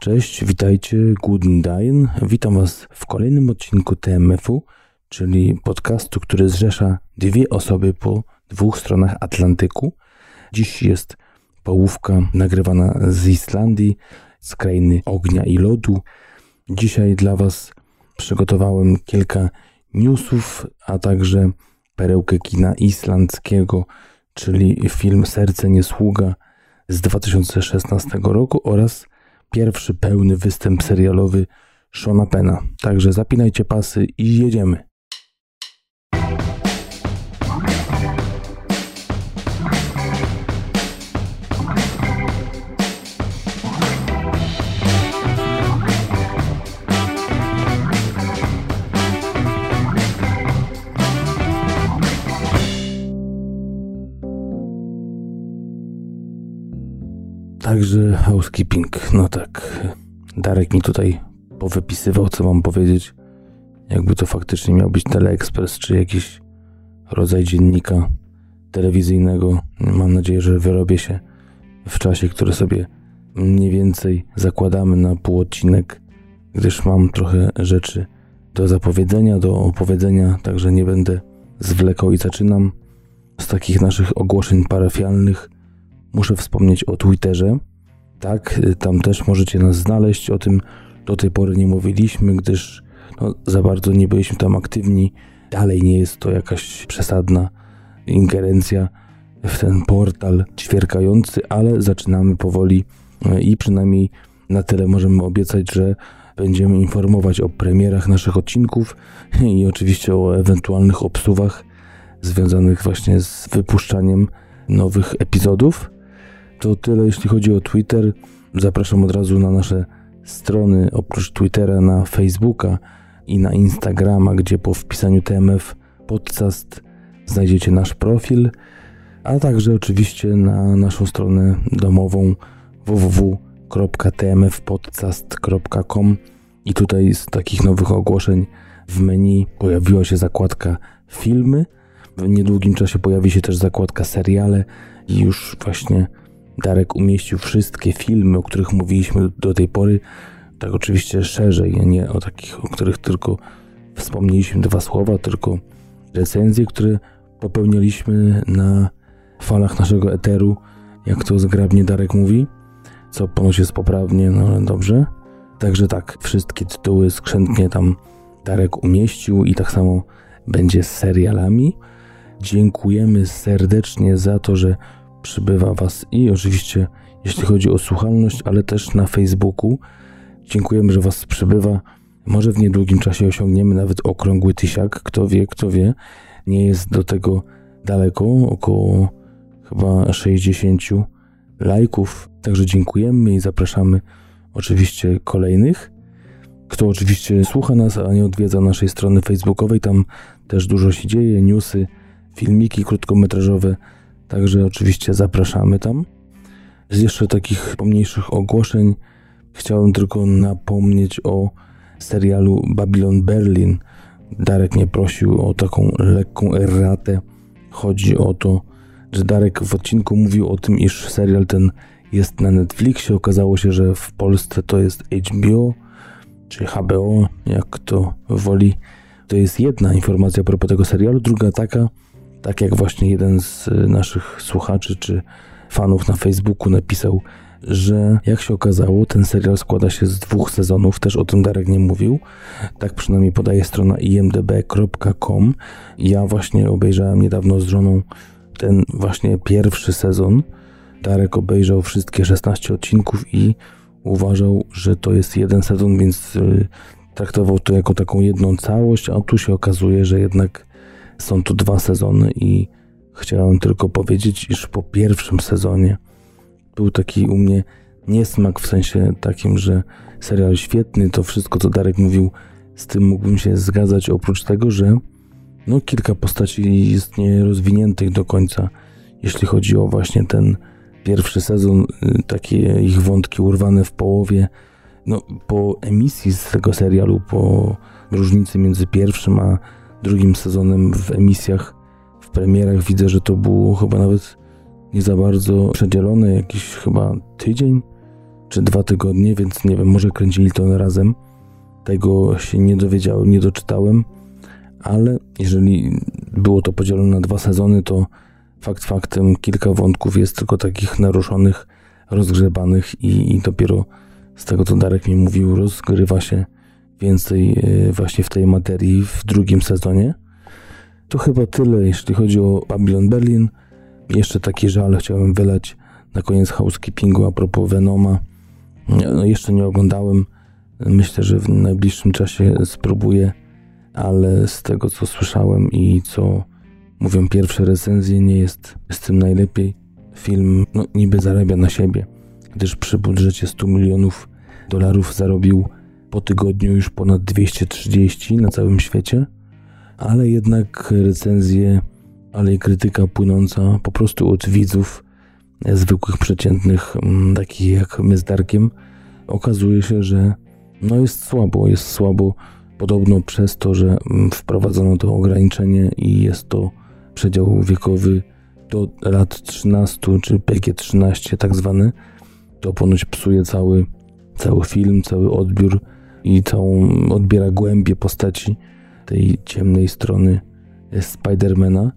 Cześć, witajcie, guten Dain. Witam Was w kolejnym odcinku TMF-u, czyli podcastu, który zrzesza dwie osoby po dwóch stronach Atlantyku. Dziś jest połówka nagrywana z Islandii, z krainy ognia i lodu. Dzisiaj dla Was przygotowałem kilka newsów, a także perełkę kina islandzkiego, czyli film Serce nie sługa z 2016 roku oraz pierwszy pełny występ serialowy Shona Pena. Także zapinajcie pasy i jedziemy. Także housekeeping. No tak. Darek mi tutaj powypisywał, co mam powiedzieć. Jakby to faktycznie miał być teleekspres, czy jakiś rodzaj dziennika telewizyjnego. Mam nadzieję, że wyrobię się w czasie, który sobie mniej więcej zakładamy na pół odcinek, gdyż mam trochę rzeczy do zapowiedzenia, do opowiedzenia, także nie będę zwlekał i zaczynam z takich naszych ogłoszeń parafialnych muszę wspomnieć o Twitterze. Tak, tam też możecie nas znaleźć. O tym do tej pory nie mówiliśmy, gdyż no, za bardzo nie byliśmy tam aktywni. Dalej nie jest to jakaś przesadna ingerencja w ten portal ćwierkający, ale zaczynamy powoli e, i przynajmniej na tyle możemy obiecać, że będziemy informować o premierach naszych odcinków i oczywiście o ewentualnych obsuwach związanych właśnie z wypuszczaniem nowych epizodów. To tyle jeśli chodzi o Twitter. Zapraszam od razu na nasze strony, oprócz Twittera na Facebooka i na Instagrama, gdzie po wpisaniu TMF podcast znajdziecie nasz profil, a także oczywiście na naszą stronę domową www.tmfpodcast.com i tutaj z takich nowych ogłoszeń w menu pojawiła się zakładka filmy. W niedługim czasie pojawi się też zakładka seriale i już właśnie Darek umieścił wszystkie filmy, o których mówiliśmy do tej pory, tak oczywiście szerzej, nie o takich, o których tylko wspomnieliśmy dwa słowa, tylko recenzje, które popełnialiśmy na falach naszego eteru, jak to zgrabnie Darek mówi, co ponoć jest poprawnie, no ale dobrze. Także tak, wszystkie tytuły skrzętnie tam Darek umieścił i tak samo będzie z serialami. Dziękujemy serdecznie za to, że przybywa Was i oczywiście jeśli chodzi o słuchalność, ale też na Facebooku. Dziękujemy, że Was przybywa. Może w niedługim czasie osiągniemy nawet okrągły tysiak. Kto wie, kto wie. Nie jest do tego daleko, około chyba 60 lajków. Także dziękujemy i zapraszamy oczywiście kolejnych. Kto oczywiście słucha nas, a nie odwiedza naszej strony facebookowej, tam też dużo się dzieje, newsy, filmiki krótkometrażowe Także oczywiście zapraszamy tam. Z jeszcze takich pomniejszych ogłoszeń chciałem tylko napomnieć o serialu Babylon Berlin. Darek mnie prosił o taką lekką erratę. Chodzi o to, że Darek w odcinku mówił o tym, iż serial ten jest na Netflixie. Okazało się, że w Polsce to jest HBO czy HBO, jak kto woli. To jest jedna informacja a propos tego serialu. Druga taka, tak jak właśnie jeden z y, naszych słuchaczy czy fanów na Facebooku napisał, że jak się okazało, ten serial składa się z dwóch sezonów, też o tym Darek nie mówił. Tak przynajmniej podaje strona imdb.com. Ja właśnie obejrzałem niedawno z żoną ten właśnie pierwszy sezon. Darek obejrzał wszystkie 16 odcinków i uważał, że to jest jeden sezon, więc y, traktował to jako taką jedną całość, a tu się okazuje, że jednak są tu dwa sezony i chciałem tylko powiedzieć, iż po pierwszym sezonie był taki u mnie niesmak w sensie takim, że serial świetny, to wszystko co Darek mówił, z tym mógłbym się zgadzać, oprócz tego, że no kilka postaci jest nierozwiniętych do końca, jeśli chodzi o właśnie ten pierwszy sezon, y, takie ich wątki urwane w połowie. No, po emisji z tego serialu, po różnicy między pierwszym a drugim sezonem w emisjach, w premierach widzę, że to było chyba nawet nie za bardzo przedzielone, jakiś chyba tydzień czy dwa tygodnie, więc nie wiem, może kręcili to razem. Tego się nie dowiedziałem, nie doczytałem, ale jeżeli było to podzielone na dwa sezony, to fakt faktem kilka wątków jest tylko takich naruszonych, rozgrzebanych i, i dopiero z tego, co Darek mi mówił, rozgrywa się więcej e, właśnie w tej materii w drugim sezonie. To chyba tyle, jeśli chodzi o Babylon Berlin. Jeszcze taki żal chciałem wylać na koniec housekeepingu a propos Venoma. No, jeszcze nie oglądałem. Myślę, że w najbliższym czasie spróbuję, ale z tego co słyszałem i co mówią pierwsze recenzje, nie jest z tym najlepiej. Film no, niby zarabia na siebie, gdyż przy budżecie 100 milionów dolarów zarobił po tygodniu już ponad 230 na całym świecie, ale jednak recenzje, ale i krytyka płynąca po prostu od widzów zwykłych, przeciętnych, mm, takich jak my z Darkiem, okazuje się, że no jest słabo, jest słabo. Podobno przez to, że mm, wprowadzono to ograniczenie i jest to przedział wiekowy do lat 13, czy PG-13 tak zwany, to ponoć psuje cały, cały film, cały odbiór i całą odbiera głębię postaci tej ciemnej strony Spidermana.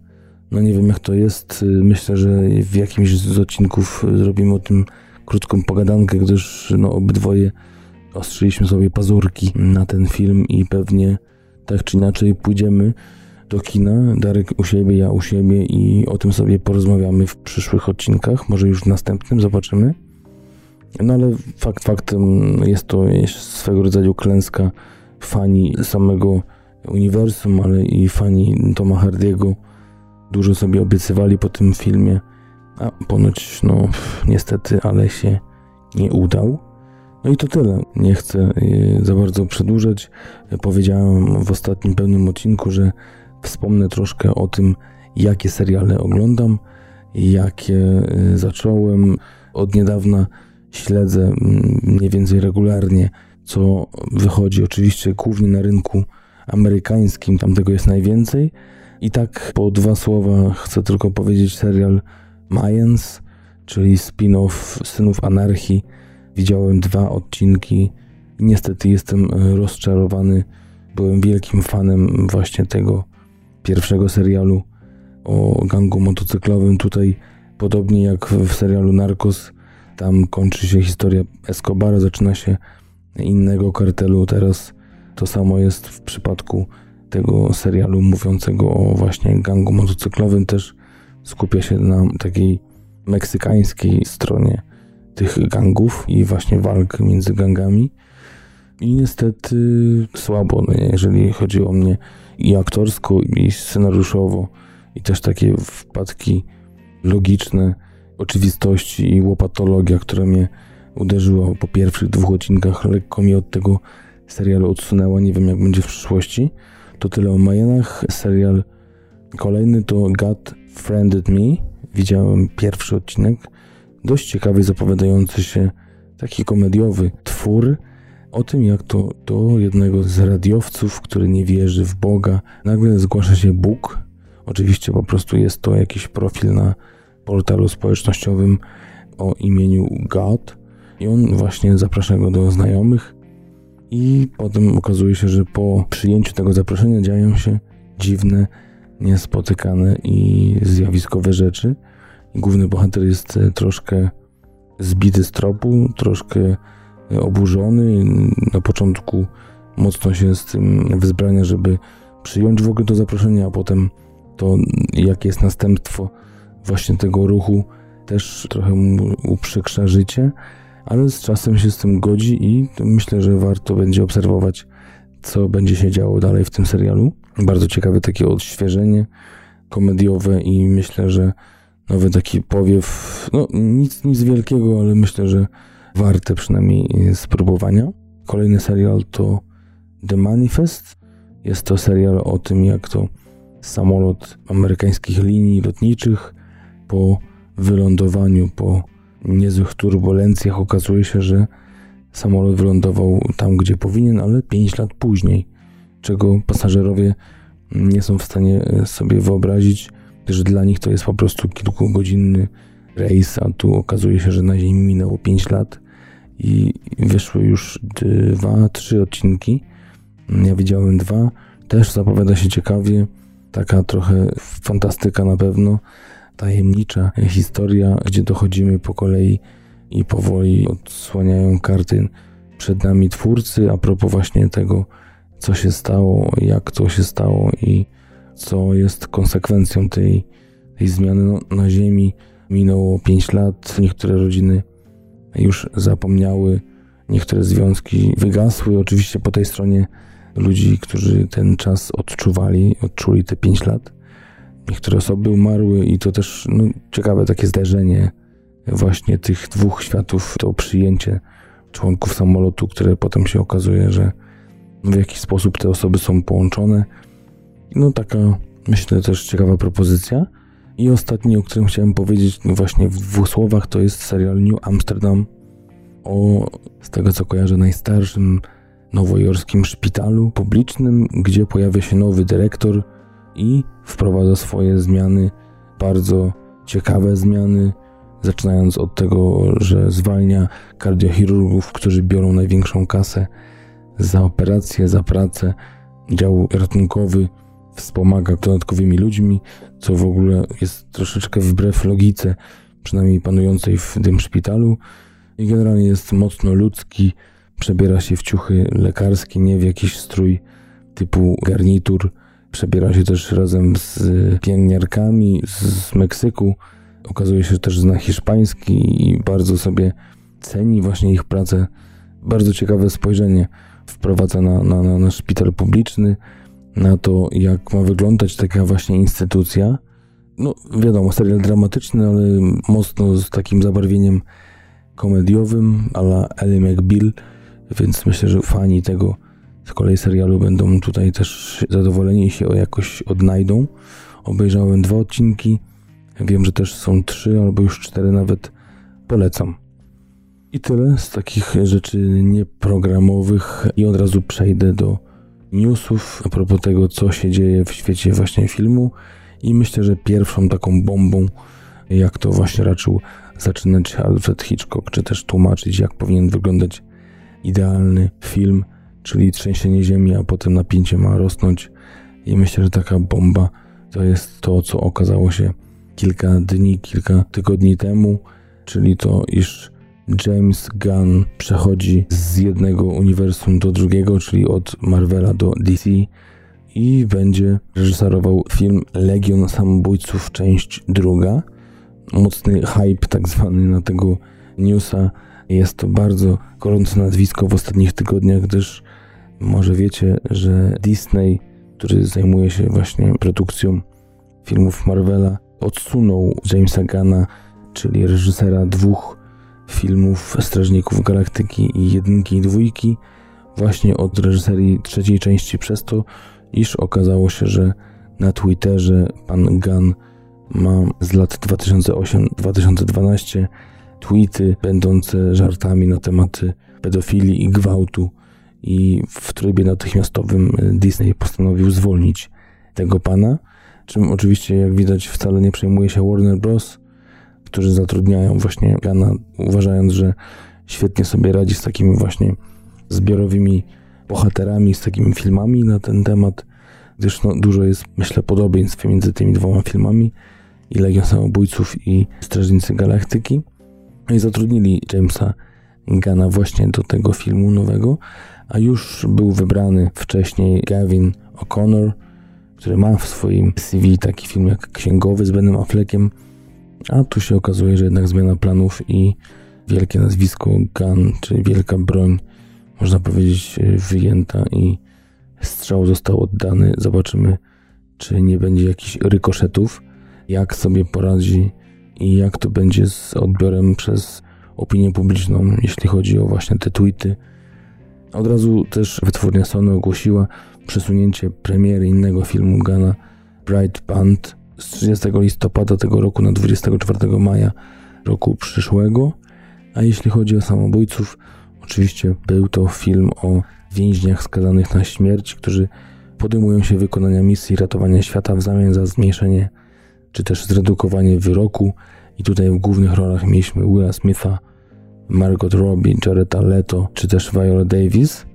No nie wiem jak to jest. Myślę, że w jakimś z odcinków zrobimy o tym krótką pogadankę, gdyż no, obydwoje ostrzyliśmy sobie pazurki na ten film i pewnie tak czy inaczej pójdziemy do kina. Darek u siebie, ja u siebie i o tym sobie porozmawiamy w przyszłych odcinkach. Może już w następnym zobaczymy. No ale fakt faktem jest to swego rodzaju klęska fani samego uniwersum, ale i fani Toma Hardiego dużo sobie obiecywali po tym filmie, a ponoć, no niestety, ale się nie udał. No i to tyle. Nie chcę e, za bardzo przedłużać. Powiedziałem w ostatnim pełnym odcinku, że wspomnę troszkę o tym, jakie seriale oglądam, jakie e, zacząłem. Od niedawna śledzę mniej więcej regularnie, co wychodzi oczywiście głównie na rynku amerykańskim, tam tego jest najwięcej. I tak po dwa słowa chcę tylko powiedzieć serial Mayans, czyli spin-off Synów Anarchii. Widziałem dwa odcinki i niestety jestem e, rozczarowany. Byłem wielkim fanem właśnie tego pierwszego serialu o gangu motocyklowym. Tutaj, podobnie jak w serialu Narcos, tam kończy się historia Escobara, zaczyna się innego kartelu. Teraz to samo jest w przypadku tego serialu mówiącego o właśnie gangu motocyklowym. Też skupia się na takiej meksykańskiej stronie tych gangów i właśnie walk między gangami. I niestety słabo, no jeżeli chodzi o mnie i aktorsko, i scenariuszowo, i też takie wpadki logiczne, oczywistości i łopatologia, która mnie uderzyła po pierwszych dwóch odcinkach, lekko mi od tego serialu odsunęła. Nie wiem, jak będzie w przyszłości. To tyle o Majenach. Serial kolejny to God Friended Me. Widziałem pierwszy odcinek. Dość ciekawy, zapowiadający się taki komediowy twór o tym, jak to do jednego z radiowców, który nie wierzy w Boga, nagle zgłasza się Bóg. Oczywiście po prostu jest to jakiś profil na portalu społecznościowym o imieniu God i on właśnie zaprasza go do znajomych i potem okazuje się, że po przyjęciu tego zaproszenia dzieją się dziwne, niespotykane i zjawiskowe rzeczy. Główny bohater jest e, troszkę zbity z tropu, troszkę e, oburzony. Na początku mocno się z tym wzbrania, żeby przyjąć w ogóle to zaproszenie, a potem to, jakie jest następstwo właśnie tego ruchu, też trochę mu uprzykrza życie ale z czasem się z tym godzi i myślę, że warto będzie obserwować, co będzie się działo dalej w tym serialu. Bardzo ciekawe takie odświeżenie komediowe i myślę, że nowy taki powiew, no nic, nic wielkiego, ale myślę, że warte przynajmniej spróbowania. Kolejny serial to The Manifest. Jest to serial o tym, jak to samolot amerykańskich linii lotniczych po wylądowaniu, po niezłych turbulencjach okazuje się, że samolot wylądował tam, gdzie powinien, ale 5 lat później, czego pasażerowie nie są w stanie e, sobie wyobrazić, że dla nich to jest po prostu kilkugodzinny rejs, a tu okazuje się, że na Ziemi minęło 5 lat i wyszły już dwa, trzy odcinki. Ja widziałem dwa, też zapowiada się ciekawie, taka trochę fantastyka na pewno, tajemnicza historia, gdzie dochodzimy po kolei i powoli odsłaniają karty przed nami twórcy a propos właśnie tego, co się stało, jak to się stało i co jest konsekwencją tej, tej zmiany no, na Ziemi. Minęło 5 lat, niektóre rodziny już zapomniały, niektóre związki wygasły. Oczywiście po tej stronie ludzi, którzy ten czas odczuwali, odczuli te 5 lat. Niektóre osoby umarły i to też no, ciekawe takie zdarzenie właśnie tych dwóch światów, to przyjęcie członków samolotu, które potem się okazuje, że w jakiś sposób te osoby są połączone. No taka, myślę, też ciekawa propozycja. I ostatni, o którym chciałem powiedzieć no właśnie w dwóch słowach, to jest serial New Amsterdam o, z tego co kojarzę, najstarszym nowojorskim szpitalu publicznym, gdzie pojawia się nowy dyrektor i wprowadza swoje zmiany, bardzo ciekawe zmiany, zaczynając od tego, że zwalnia kardiochirurgów, którzy biorą największą kasę za operację, za pracę. Dział ratunkowy wspomaga dodatkowymi ludźmi, co w ogóle jest troszeczkę wbrew logice, przynajmniej panującej w tym szpitalu. I generalnie jest mocno ludzki, przebiera się w ciuchy lekarskie, nie w jakiś strój typu garnitur. Przebiera się też razem z pielęgniarkami z Meksyku. Okazuje się, że też zna hiszpański i bardzo sobie ceni właśnie ich pracę. Bardzo ciekawe spojrzenie wprowadza na, na, na, szpital publiczny, na to, jak ma wyglądać taka właśnie instytucja. No, wiadomo, serial dramatyczny, ale mocno z takim zabarwieniem komediowym, ala Ellie McBeal, więc myślę, że fani tego z kolei serialu będą tutaj też zadowoleni i się jakoś odnajdą. Obejrzałem dwa odcinki, wiem, że też są trzy albo już cztery nawet. Polecam. I tyle z takich rzeczy nieprogramowych i od razu przejdę do newsów a propos tego, co się dzieje w świecie właśnie filmu i myślę, że pierwszą taką bombą, jak to właśnie raczył zaczynać Alfred Hitchcock, czy też tłumaczyć, jak powinien wyglądać idealny film, czyli trzęsienie ziemi, a potem napięcie ma rosnąć i myślę, że taka bomba to jest to, co okazało się kilka dni, kilka tygodni temu, czyli to, iż James Gunn przechodzi z jednego uniwersum do drugiego, czyli od Marvela do DC i będzie reżyserował film Legion Samobójców, część druga. Mocny hype tak zwany na tego newsa. Jest to bardzo gorące nazwisko w ostatnich tygodniach, gdyż może wiecie, że Disney, który zajmuje się właśnie produkcją filmów Marvela, odsunął Jamesa Gunna, czyli reżysera dwóch filmów Strażników Galaktyki i jedynki i dwójki właśnie od reżyserii trzeciej części przez to, iż okazało się, że na Twitterze pan Gunn ma z lat 2008-2012 tweety będące żartami na tematy pedofilii i gwałtu i w trybie natychmiastowym Disney postanowił zwolnić tego pana, czym oczywiście jak widać wcale nie przejmuje się Warner Bros., którzy zatrudniają właśnie Gana, uważając, że świetnie sobie radzi z takimi właśnie zbiorowymi bohaterami, z takimi filmami na ten temat, gdyż no, dużo jest, myślę, podobieństw między tymi dwoma filmami i Legion Samobójców i Strażnicy Galaktyki. No I zatrudnili Jamesa Gana właśnie do tego filmu nowego, a już był wybrany wcześniej Gavin O'Connor, który ma w swoim CV taki film jak Księgowy z Benem Affleckiem, a tu się okazuje, że jednak zmiana planów i wielkie nazwisko Gun, czyli wielka broń, można powiedzieć, wyjęta i strzał został oddany. Zobaczymy, czy nie będzie jakichś rykoszetów, jak sobie poradzi i jak to będzie z odbiorem przez opinię publiczną, jeśli chodzi o właśnie te tweety. Od razu też wytwórnia Sony ogłosiła przesunięcie premiery innego filmu Gana, Bright Band, z 30 listopada tego roku na 24 maja roku przyszłego. A jeśli chodzi o samobójców, oczywiście był to film o więźniach skazanych na śmierć, którzy podejmują się wykonania misji ratowania świata w zamian za zmniejszenie czy też zredukowanie wyroku. I tutaj w głównych rolach mieliśmy Willa Smitha Margot Robbie, Jareta Leto czy też Viola Davis,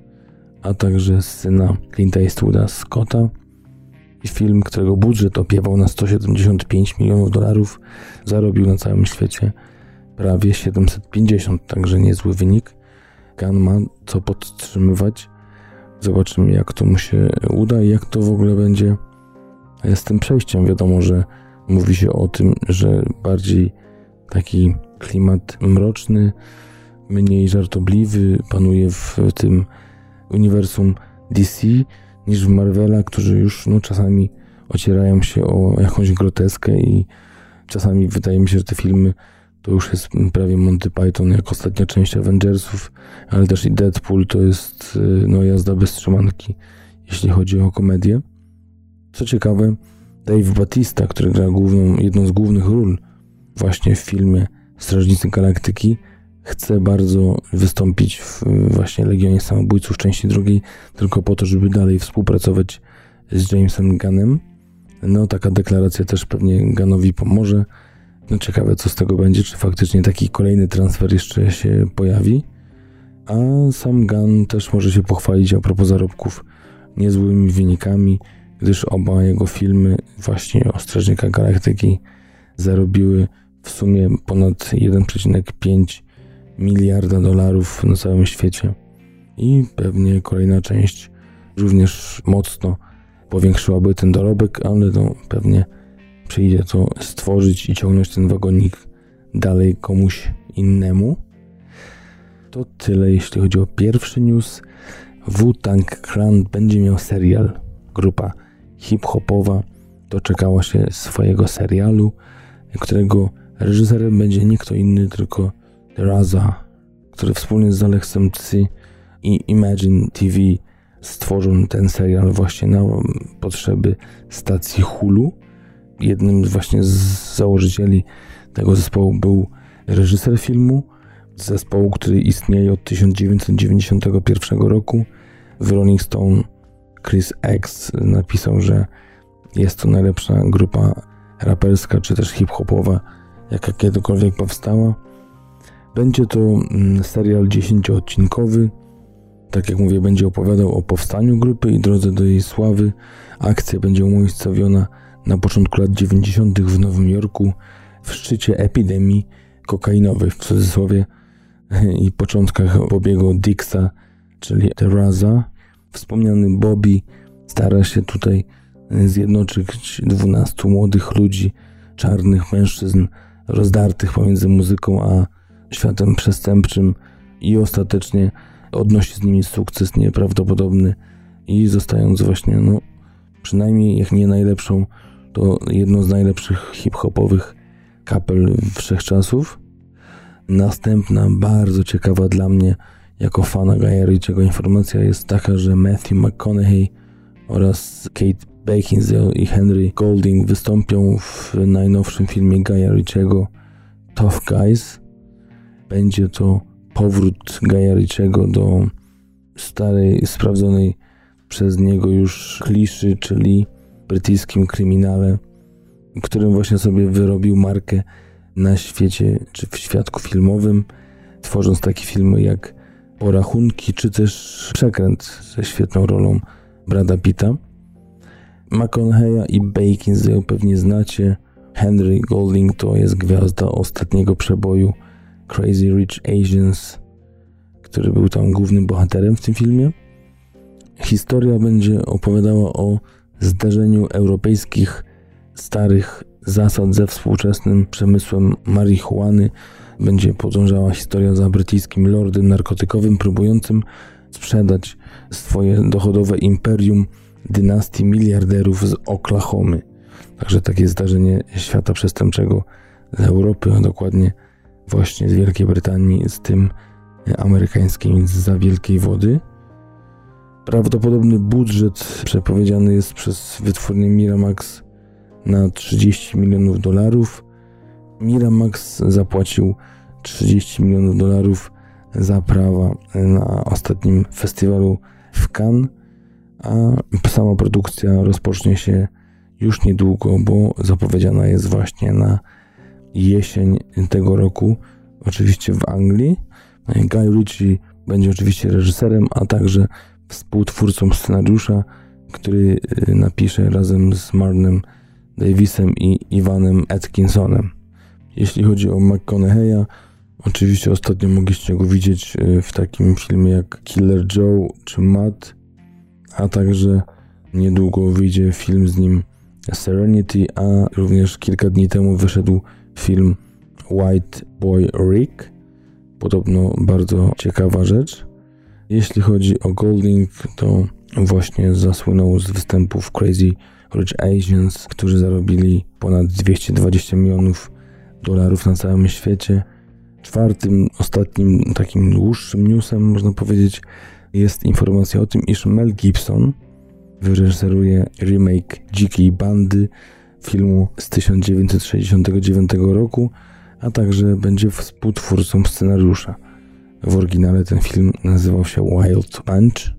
a także syna Clint'a Eastwooda Scotta. I film, którego budżet opiewał na 175 milionów dolarów, zarobił na całym świecie prawie 750, także niezły wynik. Gunn ma co podtrzymywać. Zobaczymy, jak to mu się uda i jak to w ogóle będzie z tym przejściem. Wiadomo, że mówi się o tym, że bardziej taki klimat mroczny, mniej żartobliwy panuje w tym uniwersum DC niż w Marvela, którzy już no, czasami ocierają się o jakąś groteskę i czasami wydaje mi się, że te filmy to już jest prawie Monty Python, jak ostatnia część Avengersów, ale też i Deadpool to jest y, no, jazda bez trzymanki, jeśli chodzi o komedię. Co ciekawe, Dave Batista, który gra główną, jedną z głównych ról właśnie w filmie Strażnicy Galaktyki, chce bardzo wystąpić w właśnie Legionie Samobójców części drugiej, tylko po to, żeby dalej współpracować z Jamesem Gunnem. No, taka deklaracja też pewnie Gunnowi pomoże. No, ciekawe, co z tego będzie, czy faktycznie taki kolejny transfer jeszcze się pojawi. A sam Gunn też może się pochwalić a propos zarobków niezłymi wynikami, gdyż oba jego filmy właśnie o Strażnikach Galaktyki zarobiły w sumie ponad 1,5 miliarda dolarów na całym świecie. I pewnie kolejna część również mocno powiększyłaby ten dorobek, ale to pewnie przyjdzie to stworzyć i ciągnąć ten wagonik dalej komuś innemu. To tyle, jeśli chodzi o pierwszy news. Wu-Tang Clan będzie miał serial. Grupa hip-hopowa doczekała się swojego serialu, którego reżyserem będzie nie kto inny, tylko Raza, który wspólnie z Alexem Tsi i Imagine TV stworzą ten serial właśnie na potrzeby stacji Hulu. Jednym właśnie z założycieli tego zespołu był reżyser filmu, zespołu, który istnieje od 1991 roku. W Rolling Stone Chris X napisał, że jest to najlepsza grupa raperska czy też hip-hopowa, jaka kiedykolwiek powstała. Będzie to mm, serial 10-odcinkowy. Tak jak mówię, będzie opowiadał o powstaniu grupy i drodze do jej sławy. Akcja będzie umiejscowiona na początku lat 90. w Nowym Jorku, w szczycie epidemii kokainowej, w cudzysłowie, i początkach pobiegu Dixa, czyli Terraza. Wspomniany Bobby stara się tutaj zjednoczyć 12 młodych ludzi, czarnych mężczyzn, rozdartych pomiędzy muzyką a światem przestępczym i ostatecznie odnosi z nimi sukces nieprawdopodobny i zostając właśnie, no, przynajmniej jak nie najlepszą, to jedną z najlepszych hip-hopowych kapel wszechczasów. Następna, bardzo ciekawa dla mnie, jako fana Gaja Ritchiego informacja jest taka, że Matthew McConaughey oraz Kate Beckinsale i Henry Golding wystąpią w najnowszym filmie Gaja Ritchiego Tough Guys, będzie to powrót Gaja do starej, sprawdzonej przez niego już kliszy, czyli brytyjskim kryminale, którym właśnie sobie wyrobił markę na świecie, czy w świadku filmowym, tworząc takie filmy jak Porachunki, czy też Przekręt ze świetną rolą Brada Pitta. McConaughey'a i Bacon pewnie znacie. Henry Golding to jest gwiazda ostatniego przeboju Crazy Rich Asians, który był tam głównym bohaterem w tym filmie. Historia będzie opowiadała o zdarzeniu europejskich starych zasad ze współczesnym przemysłem marihuany. Będzie podążała historia za brytyjskim lordem narkotykowym próbującym sprzedać swoje dochodowe imperium dynastii miliarderów z Oklahomy. Także takie zdarzenie świata przestępczego z Europy, a dokładnie właśnie z Wielkiej Brytanii, z tym amerykańskim za wielkiej wody. Prawdopodobny budżet przepowiedziany jest przez wytwórnię Miramax na 30 milionów dolarów. Miramax zapłacił 30 milionów dolarów za prawa na ostatnim festiwalu w Cannes, a sama produkcja rozpocznie się już niedługo, bo zapowiedziana jest właśnie na jesień tego roku, oczywiście w Anglii, Guy Ritchie będzie oczywiście reżyserem, a także współtwórcą scenariusza, który y, napisze razem z Marnem Davisem i Ivanem Atkinsonem. Jeśli chodzi o McConaughey'a, oczywiście ostatnio mogliście go widzieć y, w takim filmie jak Killer Joe czy Matt, a także niedługo wyjdzie film z nim Serenity, a również kilka dni temu wyszedł film White Boy Rick. Podobno bardzo ciekawa rzecz. Jeśli chodzi o Golding, to właśnie zasłynął z występów Crazy Rich Asians, którzy zarobili ponad 220 milionów dolarów na całym świecie. Czwartym, ostatnim takim dłuższym newsem, można powiedzieć, jest informacja o tym, iż Mel Gibson wyreżyseruje remake Dzikiej Bandy filmu z 1969 roku, a także będzie współtwórcą scenariusza. W oryginale ten film nazywał się Wild Punch.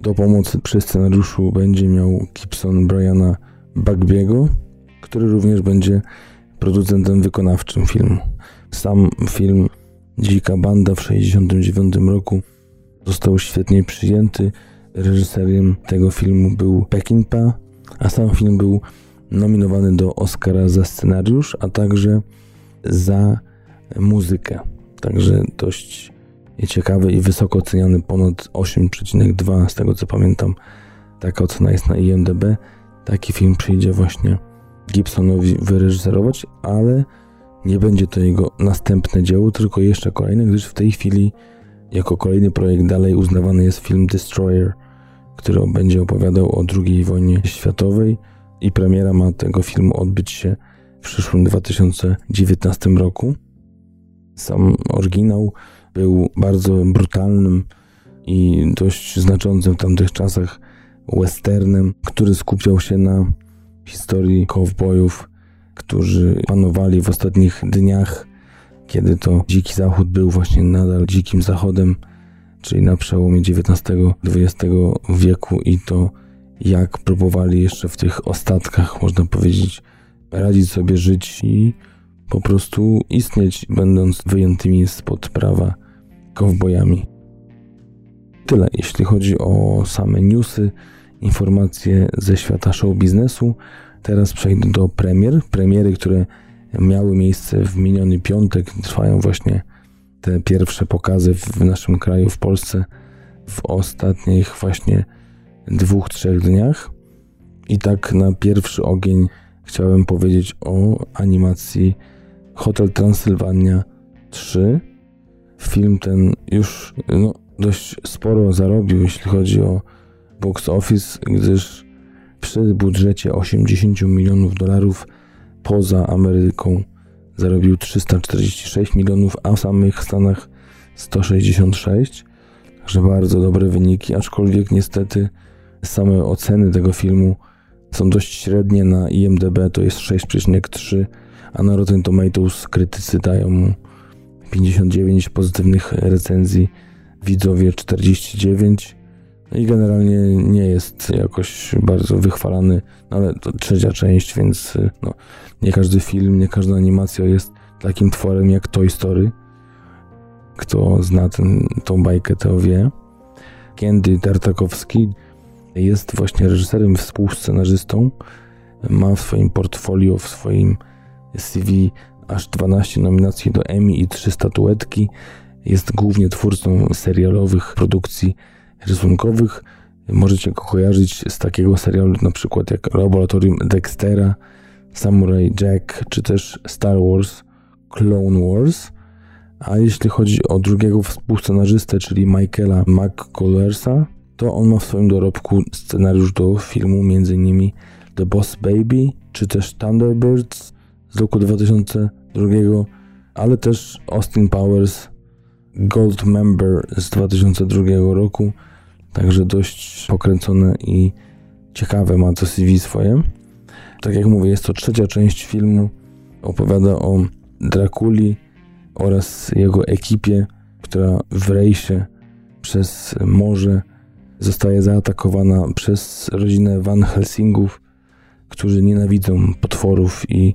Do pomocy przy scenariuszu będzie miał Gibson Briana Bagbiego, który również będzie producentem wykonawczym filmu. Sam film Dzika Banda w 1969 roku został świetnie przyjęty. Reżyserem tego filmu był Peckinpah, a sam film był nominowany do Oscara za scenariusz, a także za muzykę. Także dość ciekawy i wysoko oceniany, ponad 8,2 z tego co pamiętam. Taka ocena jest na IMDb. Taki film przyjdzie właśnie Gibsonowi wyreżyserować, ale nie będzie to jego następne dzieło, tylko jeszcze kolejne, gdyż w tej chwili jako kolejny projekt dalej uznawany jest film Destroyer, który będzie opowiadał o II wojnie światowej i premiera ma tego filmu odbyć się w przyszłym 2019 roku. Sam oryginał był bardzo brutalnym i dość znaczącym w tamtych czasach westernem, który skupiał się na historii cowboyów, którzy panowali w ostatnich dniach, kiedy to dziki zachód był właśnie nadal dzikim zachodem, czyli na przełomie XIX-XX wieku i to jak próbowali jeszcze w tych ostatkach, można powiedzieć, radzić sobie żyć i po prostu istnieć, będąc wyjętymi spod prawa kowbojami. Tyle, jeśli chodzi o same newsy, informacje ze świata show biznesu. Teraz przejdę do premier. Premiery, które miały miejsce w miniony piątek, trwają właśnie te pierwsze pokazy w naszym kraju, w Polsce, w ostatnich właśnie dwóch, trzech dniach. I tak na pierwszy ogień chciałem powiedzieć o animacji Hotel Transylwania 3. Film ten już no, dość sporo zarobił, jeśli chodzi o box office, gdyż przy budżecie 80 milionów dolarów poza Ameryką zarobił 346 milionów, a w samych Stanach 166. Także bardzo dobre wyniki, aczkolwiek niestety same oceny tego filmu są dość średnie. Na IMDb to jest 6,3, a na Rotten Tomatoes krytycy dają mu 59 pozytywnych recenzji, widzowie 49. No i generalnie nie jest jakoś bardzo wychwalany, no ale to trzecia część, więc no, nie każdy film, nie każda animacja jest takim tworem jak Toy Story. Kto zna ten, tą bajkę, to wie. Kendy Tartakowski jest właśnie reżyserem, współscenarzystą. Ma w swoim portfolio, w swoim CV aż 12 nominacji do Emmy i 3 statuetki. Jest głównie twórcą serialowych produkcji rysunkowych. Możecie go kojarzyć z takiego serialu na przykład jak Laboratorium Dextera, Samurai Jack czy też Star Wars Clone Wars. A jeśli chodzi o drugiego współscenarzystę, czyli Michaela McCollersa, to on ma w swoim dorobku scenariusz do filmu m.in. The Boss Baby, czy też Thunderbirds z roku 2002, ale też Austin Powers Gold Member z 2002 roku, także dość pokręcone i ciekawe ma to CV swoje. Tak jak mówię, jest to trzecia część filmu, opowiada o Drakuli oraz jego ekipie, która w rejsie przez morze zostaje zaatakowana przez rodzinę Van Helsingów, którzy nienawidzą potworów i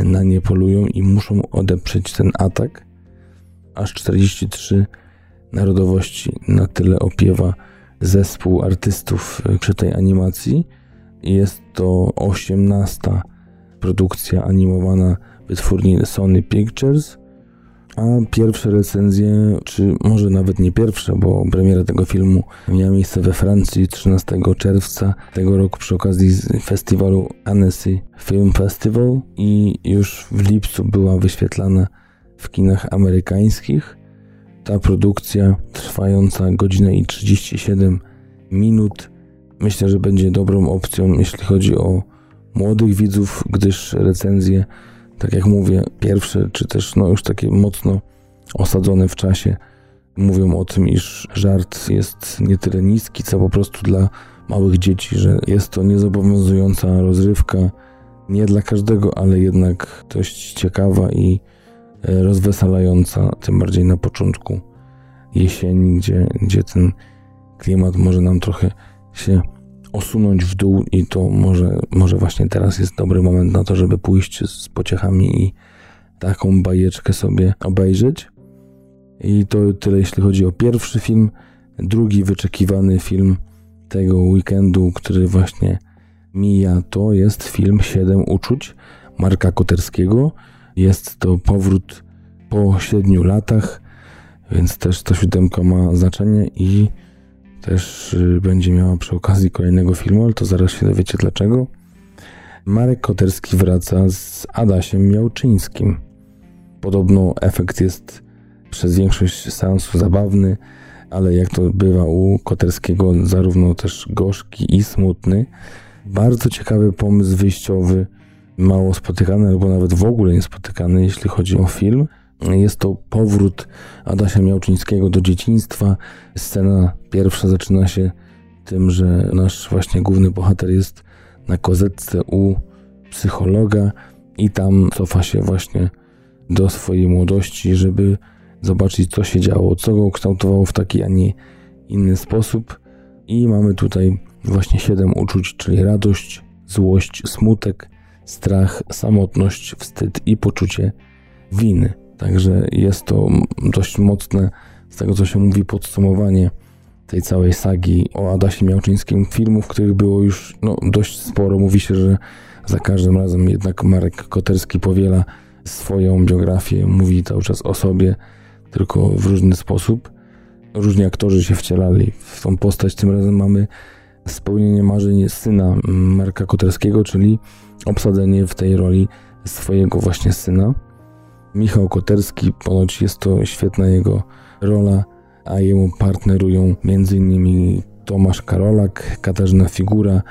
na nie polują i muszą odeprzeć ten atak. Aż 43 narodowości na tyle opiewa zespół artystów przy tej animacji. Jest to 18 produkcja animowana wytwórni Sony Pictures, a pierwsze recenzje, czy może nawet nie pierwsze, bo premiera tego filmu miała miejsce we Francji 13 czerwca tego roku przy okazji festiwalu Annecy Film Festival i już w lipcu była wyświetlana w kinach amerykańskich. Ta produkcja trwająca godzinę i 37 minut myślę, że będzie dobrą opcją, jeśli chodzi o młodych widzów, gdyż recenzje, tak jak mówię, pierwsze, czy też no już takie mocno osadzone w czasie, mówią o tym, iż żart jest nie tyle niski, co po prostu dla małych dzieci, że jest to niezobowiązująca rozrywka, nie dla każdego, ale jednak dość ciekawa i e, rozweselająca, tym bardziej na początku jesieni, gdzie, gdzie ten klimat może nam trochę się osunąć w dół i to może, może właśnie teraz jest dobry moment na to, żeby pójść z pociechami i taką bajeczkę sobie obejrzeć. I to tyle jeśli chodzi o pierwszy film. Drugi wyczekiwany film tego weekendu, który właśnie mija, to jest film Siedem uczuć Marka Koterskiego. Jest to powrót po siedmiu latach, więc też to siódemka ma znaczenie i też y, będzie miała przy okazji kolejnego filmu, ale to zaraz się dowiecie dlaczego. Marek Koterski wraca z Adasiem Miałczyńskim. Podobno efekt jest przez większość seansu zabawny, ale jak to bywa u Koterskiego, zarówno też gorzki i smutny. Bardzo ciekawy pomysł wyjściowy, mało spotykany, albo nawet w ogóle niespotykany, jeśli chodzi o film. Jest to powrót Adasia Miałczyńskiego do dzieciństwa. Scena pierwsza zaczyna się tym, że nasz właśnie główny bohater jest na kozetce u psychologa i tam cofa się właśnie do swojej młodości, żeby zobaczyć, co się działo, co go kształtowało w taki, a nie inny sposób. I mamy tutaj właśnie siedem uczuć, czyli radość, złość, smutek, strach, samotność, wstyd i poczucie winy. Także jest to dość mocne, z tego co się mówi, podsumowanie tej całej sagi o Adasie Miałczyńskim. Filmów, których było już no, dość sporo. Mówi się, że za każdym razem jednak Marek Koterski powiela swoją biografię, mówi cały czas o sobie, tylko w różny sposób. Różni aktorzy się wcielali w tą postać. Tym razem mamy spełnienie marzeń syna Marka Koterskiego, czyli obsadzenie w tej roli swojego właśnie syna. Michał Koterski, ponoć jest to świetna jego rola, a jemu partnerują m.in. Tomasz Karolak, Katarzyna Figura,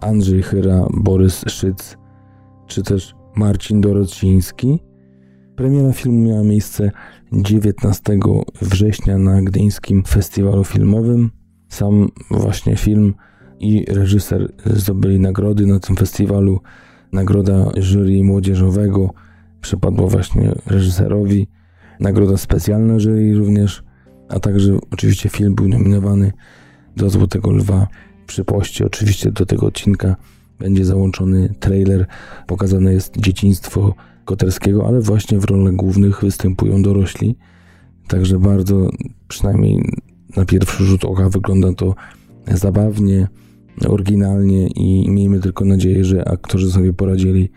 Andrzej Chyra, Borys Szyc, czy też Marcin Dorociński. Premiera filmu miała miejsce 19 września na Gdyńskim Festiwalu Filmowym. Sam właśnie film i reżyser zdobyli nagrody na tym festiwalu. Nagroda jury młodzieżowego przypadła właśnie reżyserowi. Nagroda specjalna jury również, a także oczywiście film był nominowany do Złotego Lwa. Przy poście oczywiście do tego odcinka będzie załączony trailer. Pokazane jest dzieciństwo Koterskiego, ale właśnie w rolach głównych występują dorośli. Także bardzo, przynajmniej na pierwszy rzut oka, wygląda to zabawnie, oryginalnie i miejmy tylko nadzieję, że aktorzy sobie poradzili.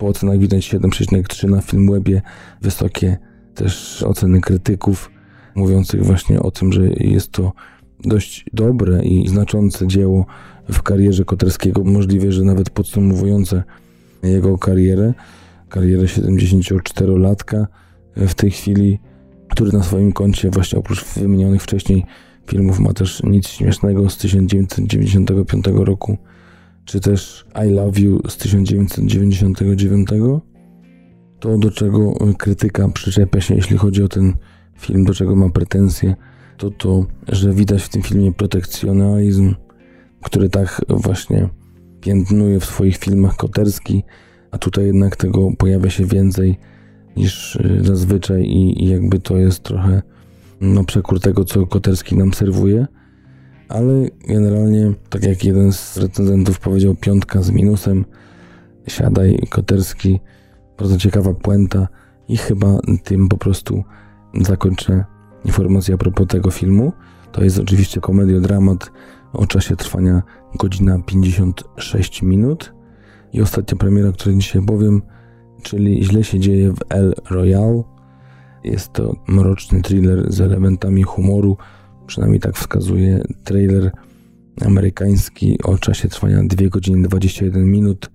Po ocenach widać 7,3 na Filmwebie, wysokie też oceny krytyków, mówiących właśnie o tym, że jest to dość dobre i znaczące dzieło w karierze Koterskiego, możliwe, że nawet podsumowujące jego karierę, karierę 74-latka w tej chwili, który na swoim koncie właśnie oprócz wymienionych wcześniej filmów ma też Nic Śmiesznego z 1995 roku, czy też I Love You z 1999. To, do czego krytyka przyczepia się, jeśli chodzi o ten film, do czego ma pretensje, to to, że widać w tym filmie protekcjonalizm, który tak właśnie piętnuje w swoich filmach Koterski, a tutaj jednak tego pojawia się więcej niż y, zazwyczaj i, i jakby to jest trochę no, przekór tego, co Koterski nam serwuje. Ale generalnie, tak jak jeden z recenzentów powiedział, piątka z minusem. Siadaj, Koterski. Bardzo ciekawa puenta i chyba tym po prostu zakończę informacja a propos tego filmu. To jest oczywiście komediodramat o czasie trwania godzina 56 minut. I ostatnia premiera, o której dzisiaj powiem, czyli Źle się dzieje w El Royale. Jest to mroczny thriller z elementami humoru, przynajmniej tak wskazuje trailer amerykański o czasie trwania 2 godziny 21 minut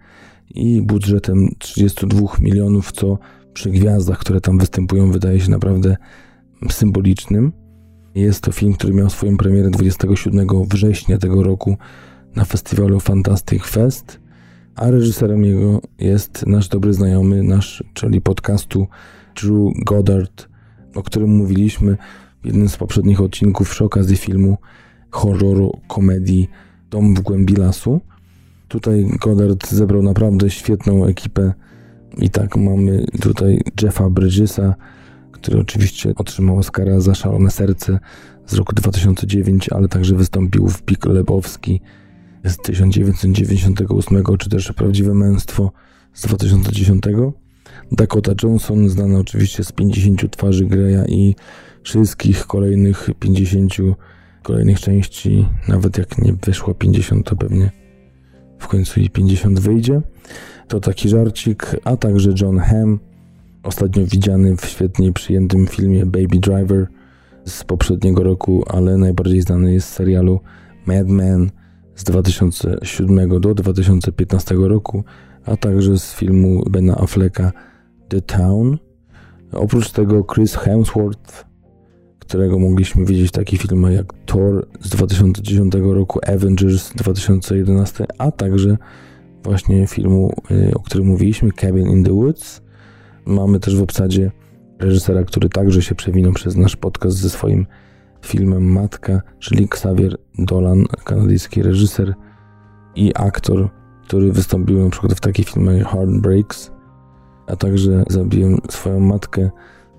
i budżetem 32 milionów, co przy gwiazdach, które tam występują, wydaje się naprawdę symbolicznym. Jest to film, który miał swoją premierę 27 września tego roku na festiwalu Fantastic Fest, a reżyserem jego jest nasz dobry znajomy, nasz, czyli podcastu Drew Goddard, o którym mówiliśmy jednym z poprzednich odcinków przy okazji filmu horroru, komedii Dom w głębi lasu. Tutaj Goddard zebrał naprawdę świetną ekipę i tak mamy tutaj Jeffa Bridgesa, który oczywiście otrzymał Oscara za Szalone Serce z roku 2009, ale także wystąpił w Pik Lebowski z 1998, czy też Prawdziwe Męstwo z 2010. Dakota Johnson, znana oczywiście z 50 twarzy Greya i wszystkich kolejnych 50 kolejnych części, nawet jak nie wyszło 50, to pewnie w końcu i 50 wyjdzie. To taki żarcik, a także John Hamm, ostatnio widziany w świetnie przyjętym filmie Baby Driver z poprzedniego roku, ale najbardziej znany jest z serialu Mad Men z 2007 do 2015 roku, a także z filmu Bena Afflecka The Town. Oprócz tego Chris Hemsworth, którego mogliśmy widzieć w takich filmach jak Thor z 2010 roku, Avengers z 2011, a także właśnie filmu, y, o którym mówiliśmy, Cabin in the Woods. Mamy też w obsadzie reżysera, który także się przewinął przez nasz podcast ze swoim filmem Matka, czyli Xavier Dolan, kanadyjski reżyser i aktor, który wystąpił na przykład w takich filmach jak Heartbreaks, a także zabiłem swoją matkę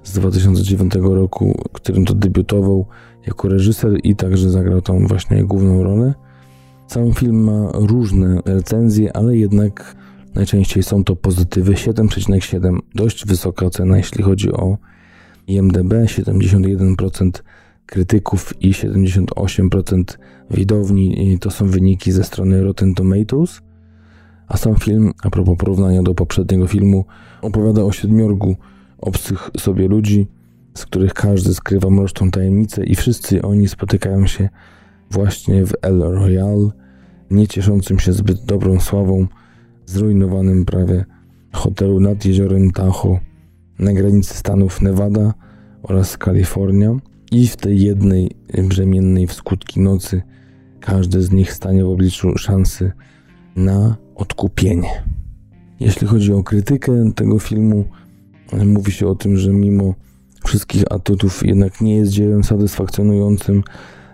z 2009 roku, którym to debiutował jako reżyser i także zagrał tam właśnie główną rolę. Sam film ma różne recenzje, ale jednak najczęściej są to pozytywy 7,7. Dość wysoka ocena, jeśli chodzi o IMDB, 71% krytyków i 78% widowni. I to są wyniki ze strony Rotten Tomatoes. A sam film, a propos porównania do poprzedniego filmu, opowiada o siedmiorgu obcych sobie ludzi, z których każdy skrywa mroczną tajemnicę i wszyscy oni spotykają się właśnie w El Royale, nie cieszącym się zbyt dobrą sławą, zrujnowanym prawie hotelu nad jeziorem Tahoe na granicy stanów Nevada oraz Kalifornia. I w tej jednej brzemiennej w skutki nocy każdy z nich stanie w obliczu szansy na odkupienie. Jeśli chodzi o krytykę tego filmu, mówi się o tym, że mimo wszystkich atutów jednak nie jest dziełem satysfakcjonującym,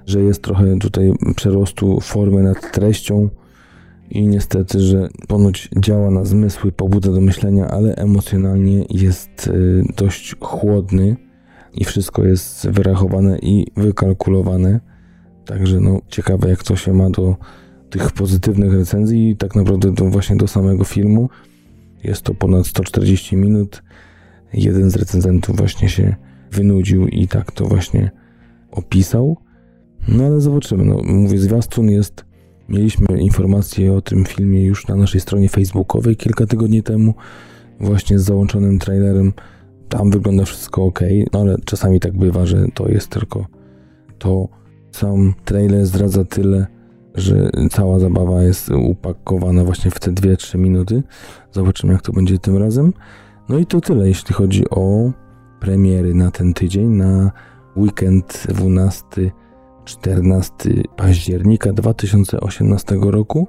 że jest trochę tutaj przerostu formy nad treścią i niestety, że ponoć działa na zmysły, pobudza do myślenia, ale emocjonalnie jest y, dość chłodny i wszystko jest wyrachowane i wykalkulowane. Także no, ciekawe jak to się ma do tych pozytywnych recenzji tak naprawdę do, właśnie do samego filmu. Jest to ponad 140 minut. Jeden z recenzentów właśnie się wynudził i tak to właśnie opisał. No ale zobaczymy. No, mówię, zwiastun jest. Mieliśmy informacje o tym filmie już na naszej stronie facebookowej kilka tygodni temu, właśnie z załączonym trailerem. Tam wygląda wszystko ok, no ale czasami tak bywa, że to jest tylko to. Sam trailer zdradza tyle, że cała zabawa jest upakowana właśnie w te 2-3 minuty. Zobaczymy, jak to będzie tym razem. No i to tyle, jeśli chodzi o premiery na ten tydzień, na weekend 12 14 października 2018 roku.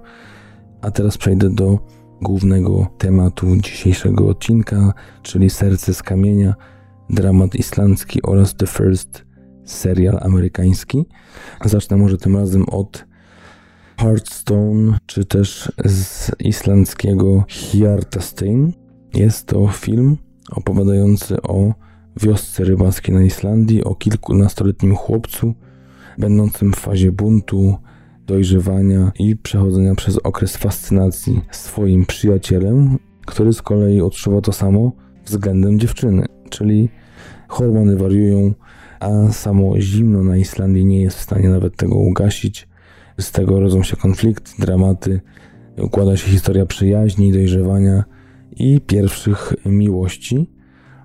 A teraz przejdę do głównego tematu dzisiejszego odcinka, czyli Serce z kamienia, dramat islandzki oraz The First serial amerykański. Zacznę może tym razem od Hearthstone, czy też z islandzkiego Hjartastein. Jest to film opowiadający o wiosce rybackiej na Islandii, o kilkunastoletnim chłopcu, będącym w fazie buntu, dojrzewania i przechodzenia przez okres fascynacji swoim przyjacielem, który z kolei odczuwa to samo względem dziewczyny, czyli hormony wariują, a samo zimno na Islandii nie jest w stanie nawet tego ugasić. Z tego rodzą się konflikty, dramaty, układa się historia przyjaźni, dojrzewania i pierwszych miłości.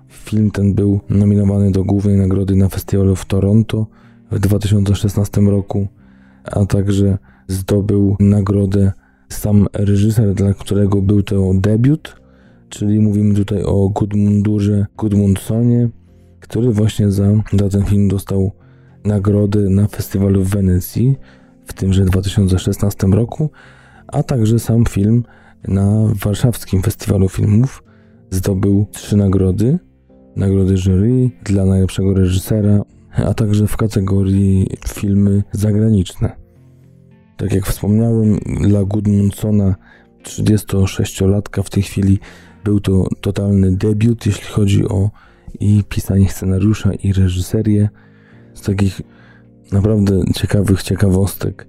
Film ten był nominowany do głównej nagrody na festiwalu w Toronto w 2016 roku, a także zdobył nagrodę sam reżyser, dla którego był to debiut, czyli mówimy tutaj o Gudmundurze Gudmundsonie, który właśnie za, za ten film dostał nagrodę na festiwalu w Wenecji w tymże 2016 roku, a także sam film na warszawskim festiwalu filmów zdobył trzy nagrody. Nagrody jury dla najlepszego reżysera, a także w kategorii filmy zagraniczne. Tak jak wspomniałem, dla Gudmundsona 36-latka w tej chwili był to totalny debiut, jeśli chodzi o i pisanie scenariusza i reżyserię. Z takich naprawdę ciekawych ciekawostek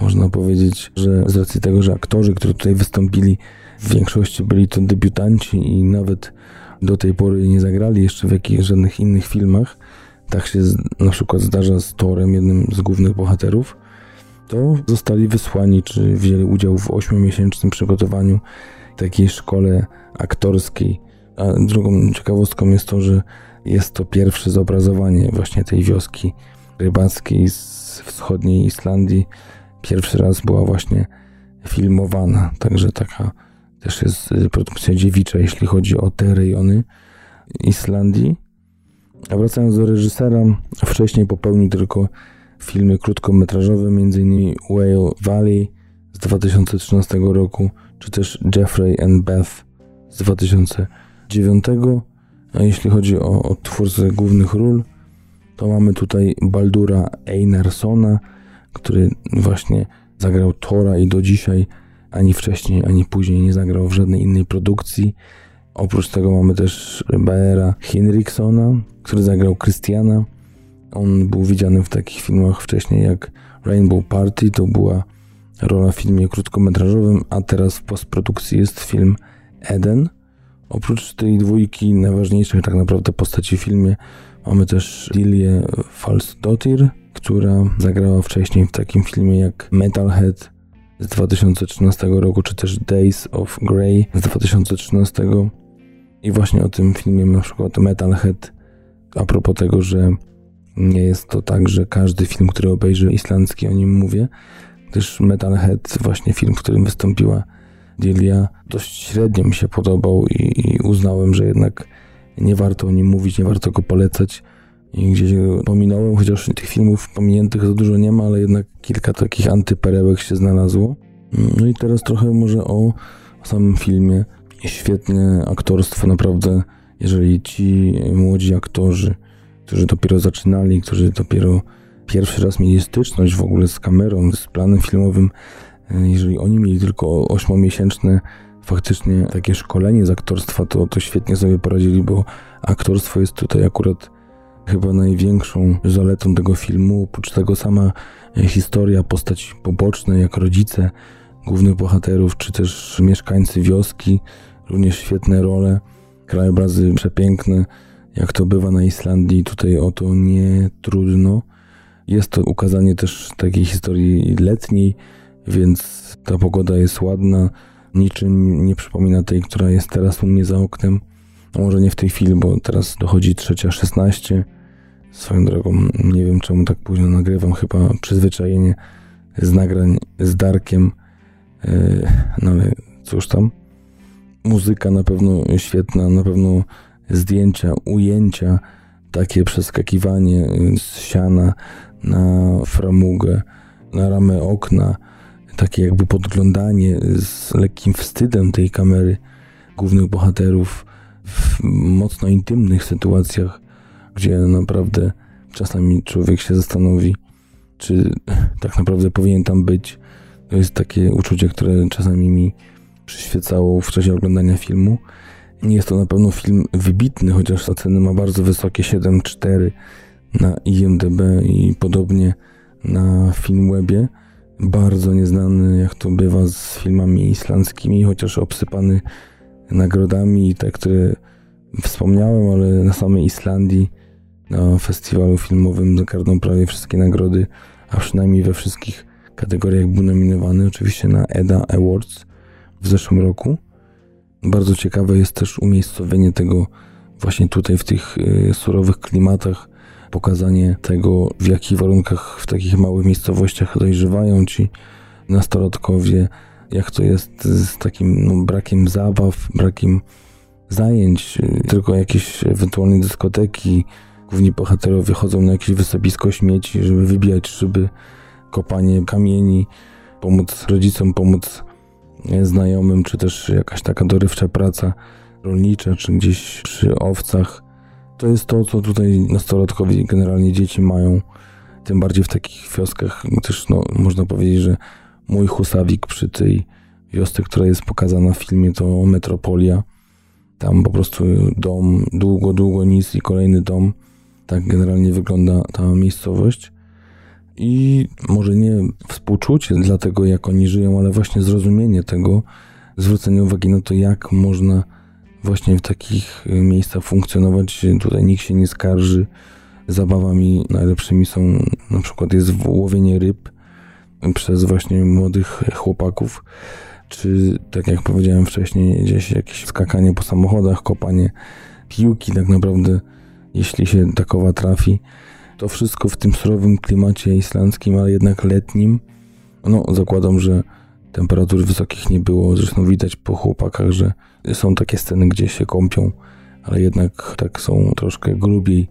można powiedzieć, że z racji tego, że aktorzy, którzy tutaj wystąpili, w większości byli to debiutanci i nawet do tej pory nie zagrali jeszcze w jakichś żadnych innych filmach. Tak się na przykład zdarza z Torem, jednym z głównych bohaterów. To zostali wysłani, czy wzięli udział w ośmiomiesięcznym przygotowaniu takiej szkole aktorskiej. A drugą ciekawostką jest to, że jest to pierwsze zobrazowanie właśnie tej wioski rybackiej z wschodniej Islandii. Pierwszy raz była właśnie filmowana, także taka też jest produkcja dziewicza, jeśli chodzi o te rejony Islandii. A wracając do reżysera, wcześniej popełnił tylko filmy krótkometrażowe, m.in. Whale Valley z 2013 roku, czy też Jeffrey and Beth z 2009. A jeśli chodzi o, o twórcę głównych ról, to mamy tutaj Baldura Einarssona, który właśnie zagrał Tora i do dzisiaj ani wcześniej, ani później nie zagrał w żadnej innej produkcji. Oprócz tego mamy też Baera Henriksona, który zagrał Christiana. On był widziany w takich filmach wcześniej jak Rainbow Party, to była rola w filmie krótkometrażowym, a teraz w postprodukcji jest film Eden. Oprócz tej dwójki najważniejszych tak naprawdę postaci w filmie mamy też Lilię Falsdottir, która zagrała wcześniej w takim filmie jak Metalhead z 2013 roku, czy też Days of Grey z 2013. I właśnie o tym filmie na przykład Metalhead, a propos tego, że nie jest to tak, że każdy film, który obejrzy islandzki, o nim mówię, gdyż Metalhead, właśnie film, w którym wystąpiła Delia, dość średnio mi się podobał i, i uznałem, że jednak nie warto o nim mówić, nie warto go polecać. I gdzieś pominąłem, chociaż tych filmów pominiętych za dużo nie ma, ale jednak kilka takich antyperełek się znalazło. No i teraz trochę może o, samym filmie. Świetne aktorstwo, naprawdę. Jeżeli ci młodzi aktorzy, którzy dopiero zaczynali, którzy dopiero pierwszy raz mieli styczność w ogóle z kamerą, z planem filmowym, jeżeli oni mieli tylko ośmomiesięczne faktycznie takie szkolenie z aktorstwa, to, to świetnie sobie poradzili, bo aktorstwo jest tutaj akurat chyba największą zaletą tego filmu. Oprócz tego sama historia, postać poboczne, jak rodzice głównych bohaterów, czy też mieszkańcy wioski, również świetne role, krajobrazy przepiękne, jak to bywa na Islandii, tutaj o to nie trudno. Jest to ukazanie też takiej historii letniej, więc ta pogoda jest ładna, niczym nie przypomina tej, która jest teraz u mnie za oknem. A może nie w tej chwili, bo teraz dochodzi trzecia 16. Swoją drogą, nie wiem czemu tak późno nagrywam, chyba przyzwyczajenie z nagrań z Darkiem. E, no ale cóż tam. Muzyka na pewno świetna, na pewno zdjęcia, ujęcia, takie przeskakiwanie z siana na framugę, na ramę okna, takie jakby podglądanie z lekkim wstydem tej kamery głównych bohaterów w mocno intymnych sytuacjach, gdzie naprawdę czasami człowiek się zastanowi, czy tak naprawdę powinien tam być. To jest takie uczucie, które czasami mi przyświecało w czasie oglądania filmu. Nie jest to na pewno film wybitny, chociaż oceny ma bardzo wysokie 7.4 na IMDb i podobnie na Filmwebie bardzo nieznany, jak to bywa z filmami islandzkimi, chociaż obsypany nagrodami, te, które wspomniałem, ale na samej Islandii na festiwalu filmowym zagarnął prawie wszystkie nagrody, a przynajmniej we wszystkich kategoriach był nominowany, oczywiście na EDA Awards w zeszłym roku. Bardzo ciekawe jest też umiejscowienie tego właśnie tutaj w tych y, surowych klimatach, pokazanie tego, w jakich warunkach w takich małych miejscowościach dojrzewają ci nastolatkowie, jak to jest z takim no, brakiem zabaw, brakiem zajęć, y, tylko jakieś ewentualnie dyskoteki. Główni bohaterowie chodzą na jakieś wysobisko śmieci, żeby wybijać szyby, kopanie kamieni, pomóc rodzicom, pomóc e, znajomym, czy też jakaś taka dorywcza praca rolnicza, czy gdzieś przy owcach. To jest to, co tutaj nastolatkowie generalnie dzieci mają, tym bardziej w takich wioskach. Też no, można powiedzieć, że mój husawik przy tej wiosce, która jest pokazana w filmie, to metropolia. Tam po prostu dom, długo, długo nic i kolejny dom. Tak generalnie wygląda ta miejscowość. I może nie współczucie dla tego, jak oni żyją, ale właśnie zrozumienie tego, zwrócenie uwagi na to, jak można właśnie w takich miejscach funkcjonować. Tutaj nikt się nie skarży. Zabawami najlepszymi są na przykład jest łowienie ryb przez właśnie młodych chłopaków, czy tak jak powiedziałem wcześniej, gdzieś jakieś skakanie po samochodach, kopanie piłki, tak naprawdę, jeśli się takowa trafi. To wszystko w tym surowym klimacie islandzkim, ale jednak letnim. No, zakładam, że temperatur wysokich nie było. Zresztą widać po chłopakach, że są takie sceny, gdzie się kąpią, ale jednak tak są troszkę grubiej,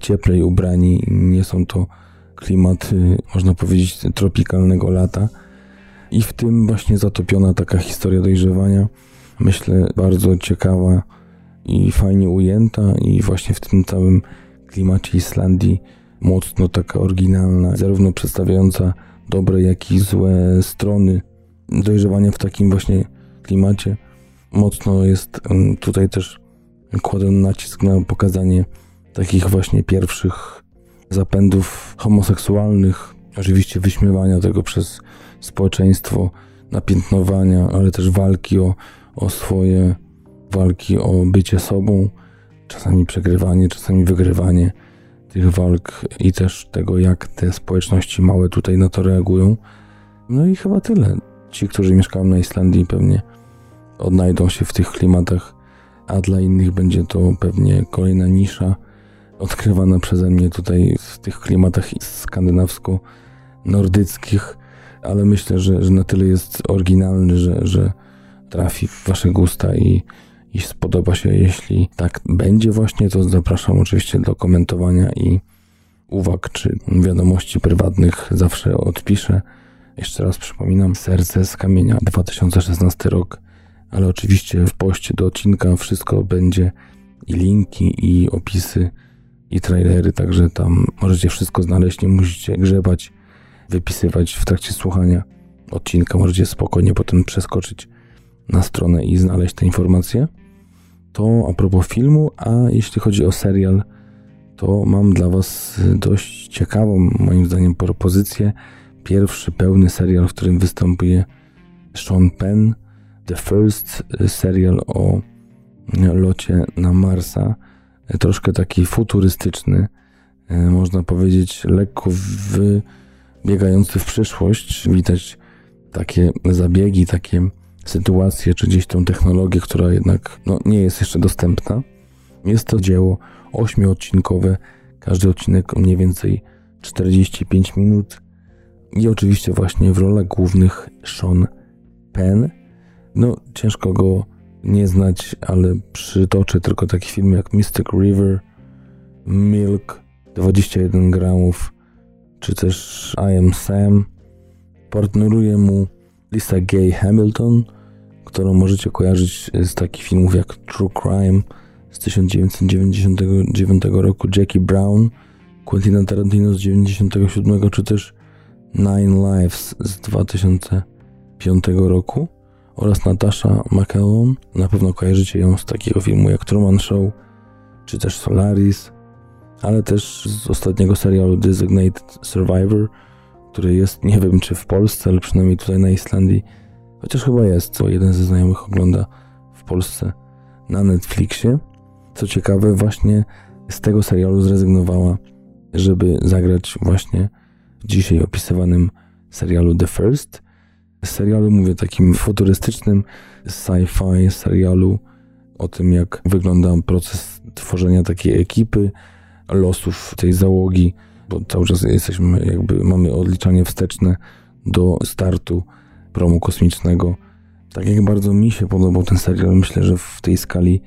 cieplej ubrani. Nie są to klimaty, można powiedzieć, tropikalnego lata. I w tym właśnie zatopiona taka historia dojrzewania. Myślę, bardzo ciekawa i fajnie ujęta, i właśnie w tym całym klimacie Islandii mocno taka oryginalna, zarówno przedstawiająca dobre, jak i złe strony dojrzewania w takim właśnie klimacie. Mocno jest tutaj też kładę nacisk na pokazanie takich właśnie pierwszych zapędów homoseksualnych, oczywiście wyśmiewania tego przez społeczeństwo, napiętnowania, ale też walki o, o swoje, walki o bycie sobą, czasami przegrywanie, czasami wygrywanie tych walk i też tego, jak te społeczności małe tutaj na to reagują. No i chyba tyle. Ci, którzy mieszkają na Islandii, pewnie odnajdą się w tych klimatach, a dla innych będzie to pewnie kolejna nisza odkrywana przeze mnie tutaj w tych klimatach skandynawsko-nordyckich, ale myślę, że, że na tyle jest oryginalny, że, że trafi w Wasze gusta i, i spodoba się. Jeśli tak będzie właśnie, to zapraszam oczywiście do komentowania i uwag czy wiadomości prywatnych zawsze odpiszę. Jeszcze raz przypominam, Serce z Kamienia 2016 rok, ale oczywiście w poście do odcinka wszystko będzie i linki i opisy i trailery, także tam możecie wszystko znaleźć, nie musicie grzebać, wypisywać w trakcie słuchania odcinka, możecie spokojnie potem przeskoczyć na stronę i znaleźć te informacje. To a propos filmu, a jeśli chodzi o serial, to mam dla Was dość ciekawą, moim zdaniem, propozycję. Pierwszy pełny serial, w którym występuje Sean Penn, The First serial o locie na Marsa troszkę taki futurystyczny, e, można powiedzieć lekko wybiegający w przyszłość. Widać takie zabiegi, takie sytuacje, czy gdzieś tą technologię, która jednak no, nie jest jeszcze dostępna. Jest to dzieło ośmiodcinkowe, każdy odcinek mniej więcej 45 minut i oczywiście właśnie w rolach głównych Sean Penn. No, ciężko go nie znać, ale przytoczę tylko taki film jak Mystic River, Milk, 21 gramów, czy też I Am Sam. Partneruje mu Lisa Gay Hamilton, którą możecie kojarzyć z takich filmów jak True Crime z 1999 roku, Jackie Brown, Quentin Tarantino z 1997, czy też Nine Lives z 2005 roku oraz Natasha McElhone. Na pewno kojarzycie ją z takiego filmu jak Truman Show, czy też Solaris, ale też z ostatniego serialu Designated Survivor, który jest, nie wiem czy w Polsce, ale przynajmniej tutaj na Islandii, chociaż chyba jest, bo jeden ze znajomych ogląda w Polsce na Netflixie. Co ciekawe, właśnie z tego serialu zrezygnowała, żeby zagrać właśnie dzisiaj opisywanym serialu The First. Serialu mówię takim futurystycznym sci-fi serialu o tym, jak wygląda proces tworzenia takiej ekipy, losów tej załogi, bo cały czas jesteśmy, jakby mamy odliczanie wsteczne do startu promu kosmicznego. Tak jak bardzo mi się podobał ten serial, myślę, że w tej skali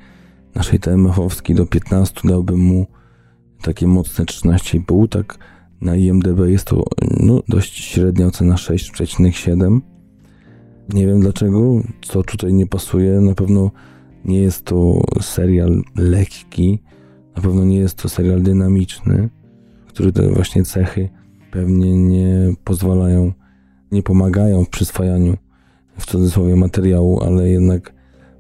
naszej TMF-owskiej do 15 dałbym mu takie mocne 13,5, tak na IMDB jest to no, dość średnia ocena 6,7. Nie wiem dlaczego, co tutaj nie pasuje. Na pewno nie jest to serial lekki, na pewno nie jest to serial dynamiczny, który te właśnie cechy pewnie nie pozwalają, nie pomagają w przyswajaniu w cudzysłowie materiału, ale jednak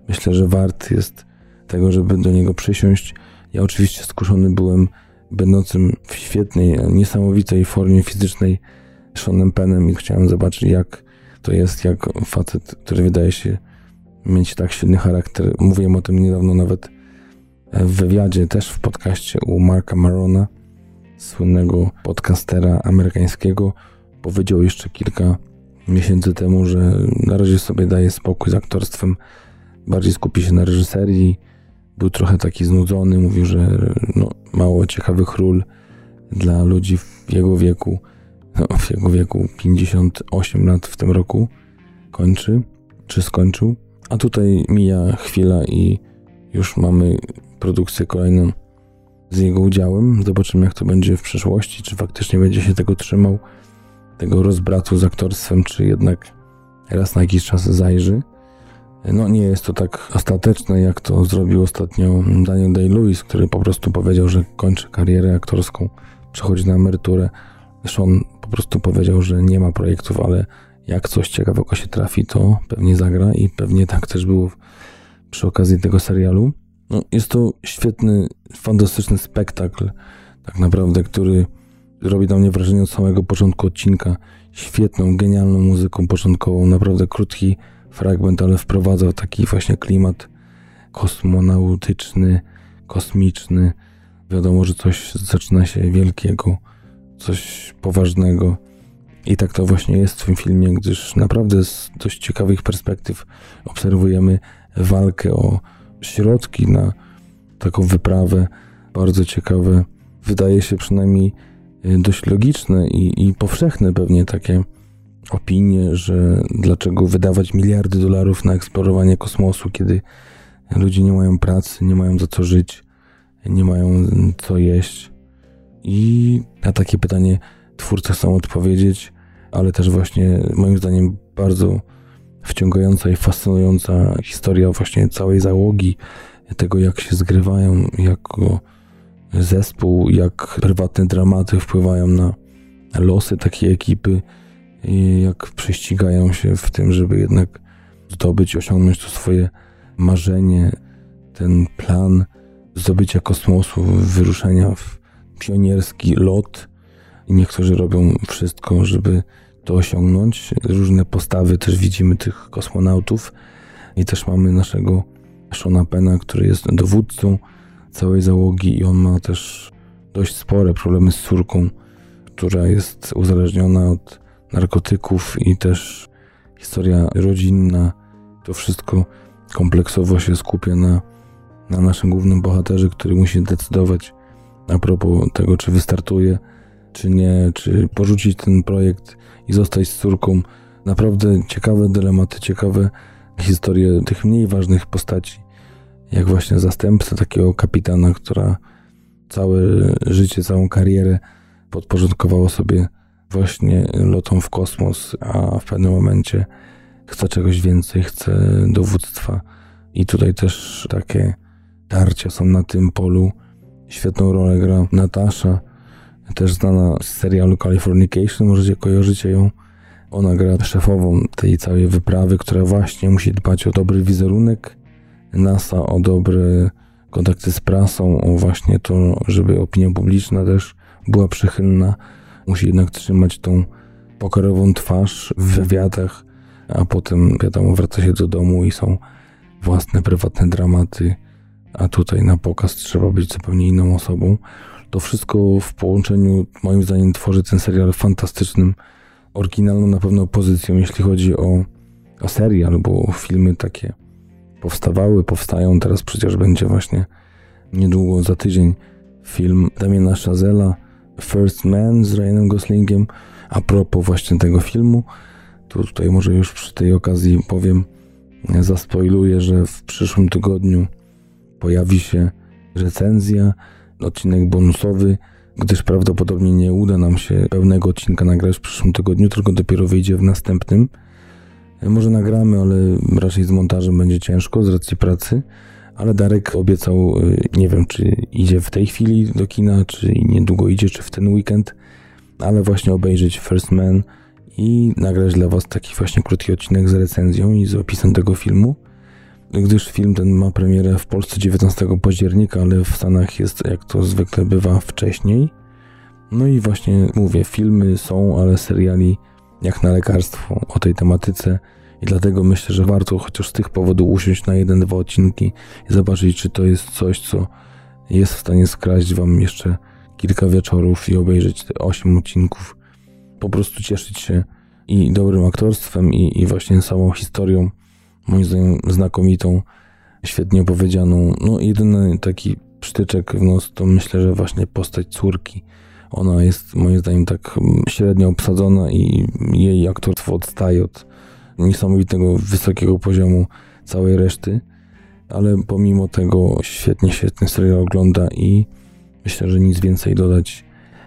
myślę, że wart jest tego, żeby do niego przysiąść. Ja oczywiście skuszony byłem będącym w świetnej, niesamowitej formie fizycznej Seanem Penem i chciałem zobaczyć, jak to jest, jak facet, który wydaje się mieć tak silny charakter. Mówiłem o tym niedawno nawet w wywiadzie, też w podcaście u Marka Marona, słynnego podcastera amerykańskiego. Powiedział jeszcze kilka miesięcy temu, że na razie sobie daje spokój z aktorstwem, bardziej skupi się na reżyserii. Był trochę taki znudzony, mówił, że no, mało ciekawych ról dla ludzi w jego wieku. No, w jego wieku 58 lat w tym roku kończy, czy skończył. A tutaj mija chwila i już mamy produkcję kolejną z jego udziałem. Zobaczymy, jak to będzie w przyszłości, czy faktycznie będzie się tego trzymał, tego rozbratu z aktorstwem, czy jednak raz na jakiś czas zajrzy. No nie jest to tak ostateczne, jak to zrobił ostatnio Daniel Day-Lewis, który po prostu powiedział, że kończy karierę aktorską, przechodzi na emeryturę. Sean po prostu powiedział, że nie ma projektów, ale jak coś ciekawego się trafi, to pewnie zagra i pewnie tak też było przy okazji tego serialu. No, jest to świetny, fantastyczny spektakl, tak naprawdę, który robi na mnie wrażenie od samego początku odcinka. Świetną, genialną muzyką początkową, naprawdę krótki fragment, ale wprowadza taki właśnie klimat kosmonautyczny, kosmiczny. Wiadomo, że coś zaczyna się wielkiego, coś poważnego. I tak to właśnie jest w tym filmie, gdyż naprawdę z dość ciekawych perspektyw obserwujemy walkę o środki na taką wyprawę. Bardzo ciekawe, wydaje się przynajmniej y, dość logiczne i, i powszechne pewnie takie opinie, że dlaczego wydawać miliardy dolarów na eksplorowanie kosmosu, kiedy ludzie nie mają pracy, nie mają za co żyć, nie mają co jeść. I na takie pytanie twórcy chcą odpowiedzieć, ale też właśnie moim zdaniem bardzo wciągająca i fascynująca historia właśnie całej załogi, tego jak się zgrywają jako zespół, jak prywatne dramaty wpływają na losy takiej ekipy i jak prześcigają się w tym, żeby jednak zdobyć, osiągnąć to swoje marzenie, ten plan zdobycia kosmosu, wyruszenia w pionierski lot. I niektórzy robią wszystko, żeby to osiągnąć. Różne postawy też widzimy tych kosmonautów i też mamy naszego Shona Pena, który jest dowódcą całej załogi i on ma też dość spore problemy z córką, która jest uzależniona od narkotyków i też historia rodzinna. To wszystko kompleksowo się skupia na, na naszym głównym bohaterze, który musi decydować a propos tego, czy wystartuje, czy nie, czy porzucić ten projekt i zostać z córką. Naprawdę ciekawe dylematy, ciekawe historie tych mniej ważnych postaci, jak właśnie zastępca takiego kapitana, która całe życie, całą karierę podporządkowała sobie właśnie lotom w kosmos, a w pewnym momencie chce czegoś więcej, chce dowództwa. I tutaj też takie tarcia są na tym polu. Świetną rolę gra Natasza, też znana z serialu Californication, możecie kojarzycie ją. Ona gra szefową tej całej wyprawy, która właśnie musi dbać o dobry wizerunek NASA, o dobre kontakty z prasą, o właśnie to, żeby opinia publiczna też była przychylna. Musi jednak trzymać tą pokorową twarz w wywiadach, a potem wiadomo wraca się do domu i są własne prywatne dramaty, a tutaj na pokaz trzeba być zupełnie inną osobą. To wszystko w połączeniu, moim zdaniem, tworzy ten serial fantastycznym, oryginalną na pewno pozycją, jeśli chodzi o, o serial, bo filmy takie powstawały, powstają. Teraz przecież będzie właśnie niedługo, za tydzień, film Damiena Chazela First Man z Ryanem Goslingiem. A propos właśnie tego filmu, to tutaj może już przy tej okazji powiem, zaspoiluję, że w przyszłym tygodniu pojawi się recenzja, odcinek bonusowy, gdyż prawdopodobnie nie uda nam się pełnego odcinka nagrać w przyszłym tygodniu, tylko dopiero wyjdzie w następnym. Może nagramy, ale raczej z montażem będzie ciężko z racji pracy. Ale Darek obiecał, y, nie wiem czy idzie w tej chwili do kina, czy niedługo idzie, czy w ten weekend, ale właśnie obejrzeć First Man i nagrać dla Was taki właśnie krótki odcinek z recenzją i z opisem tego filmu. Gdyż film ten ma premierę w Polsce 19 października, ale w Stanach jest jak to zwykle bywa wcześniej. No i właśnie mówię, filmy są, ale seriali jak na lekarstwo o tej tematyce i dlatego myślę, że warto chociaż z tych powodów usiąść na jeden, dwa odcinki i zobaczyć, czy to jest coś, co jest w stanie skraść wam jeszcze kilka wieczorów i obejrzeć te osiem odcinków. Po prostu cieszyć się i dobrym aktorstwem, i, i właśnie samą historią, moim zdaniem znakomitą, świetnie opowiedzianą. No jedyny taki przytyczek w nos to myślę, że właśnie postać córki. Ona jest moim zdaniem tak średnio obsadzona i jej aktorstwo odstaje od niesamowitego, wysokiego poziomu całej reszty, ale pomimo tego świetnie się ten serial ogląda i myślę, że nic więcej dodać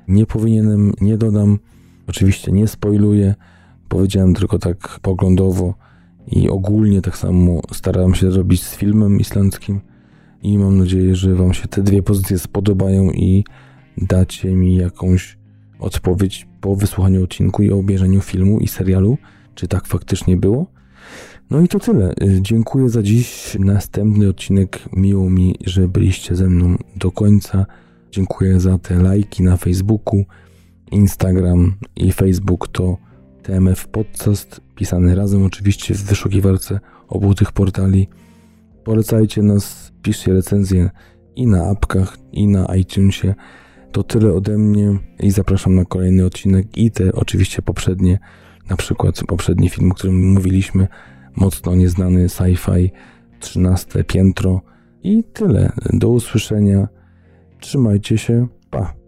nie powinienem, nie dodam. Oczywiście nie spoiluję, powiedziałem tylko tak poglądowo i ogólnie tak samo starałem się zrobić z filmem islandzkim i mam nadzieję, że Wam się te dwie pozycje spodobają i dacie mi jakąś odpowiedź po wysłuchaniu odcinku i obejrzeniu filmu i serialu czy tak faktycznie było. No i to tyle. Y, dziękuję za dziś. Następny odcinek. Miło mi, że byliście ze mną do końca. Dziękuję za te lajki na Facebooku. Instagram i Facebook to TMF Podcast, pisany razem oczywiście w wyszukiwarce obu tych portali. Polecajcie nas, piszcie recenzje i na apkach, i na iTunesie. To tyle ode mnie i zapraszam na kolejny odcinek i te oczywiście poprzednie na przykład poprzedni film, o którym mówiliśmy, mocno nieznany sci-fi, 13 piętro i tyle. Do usłyszenia. Trzymajcie się. Pa.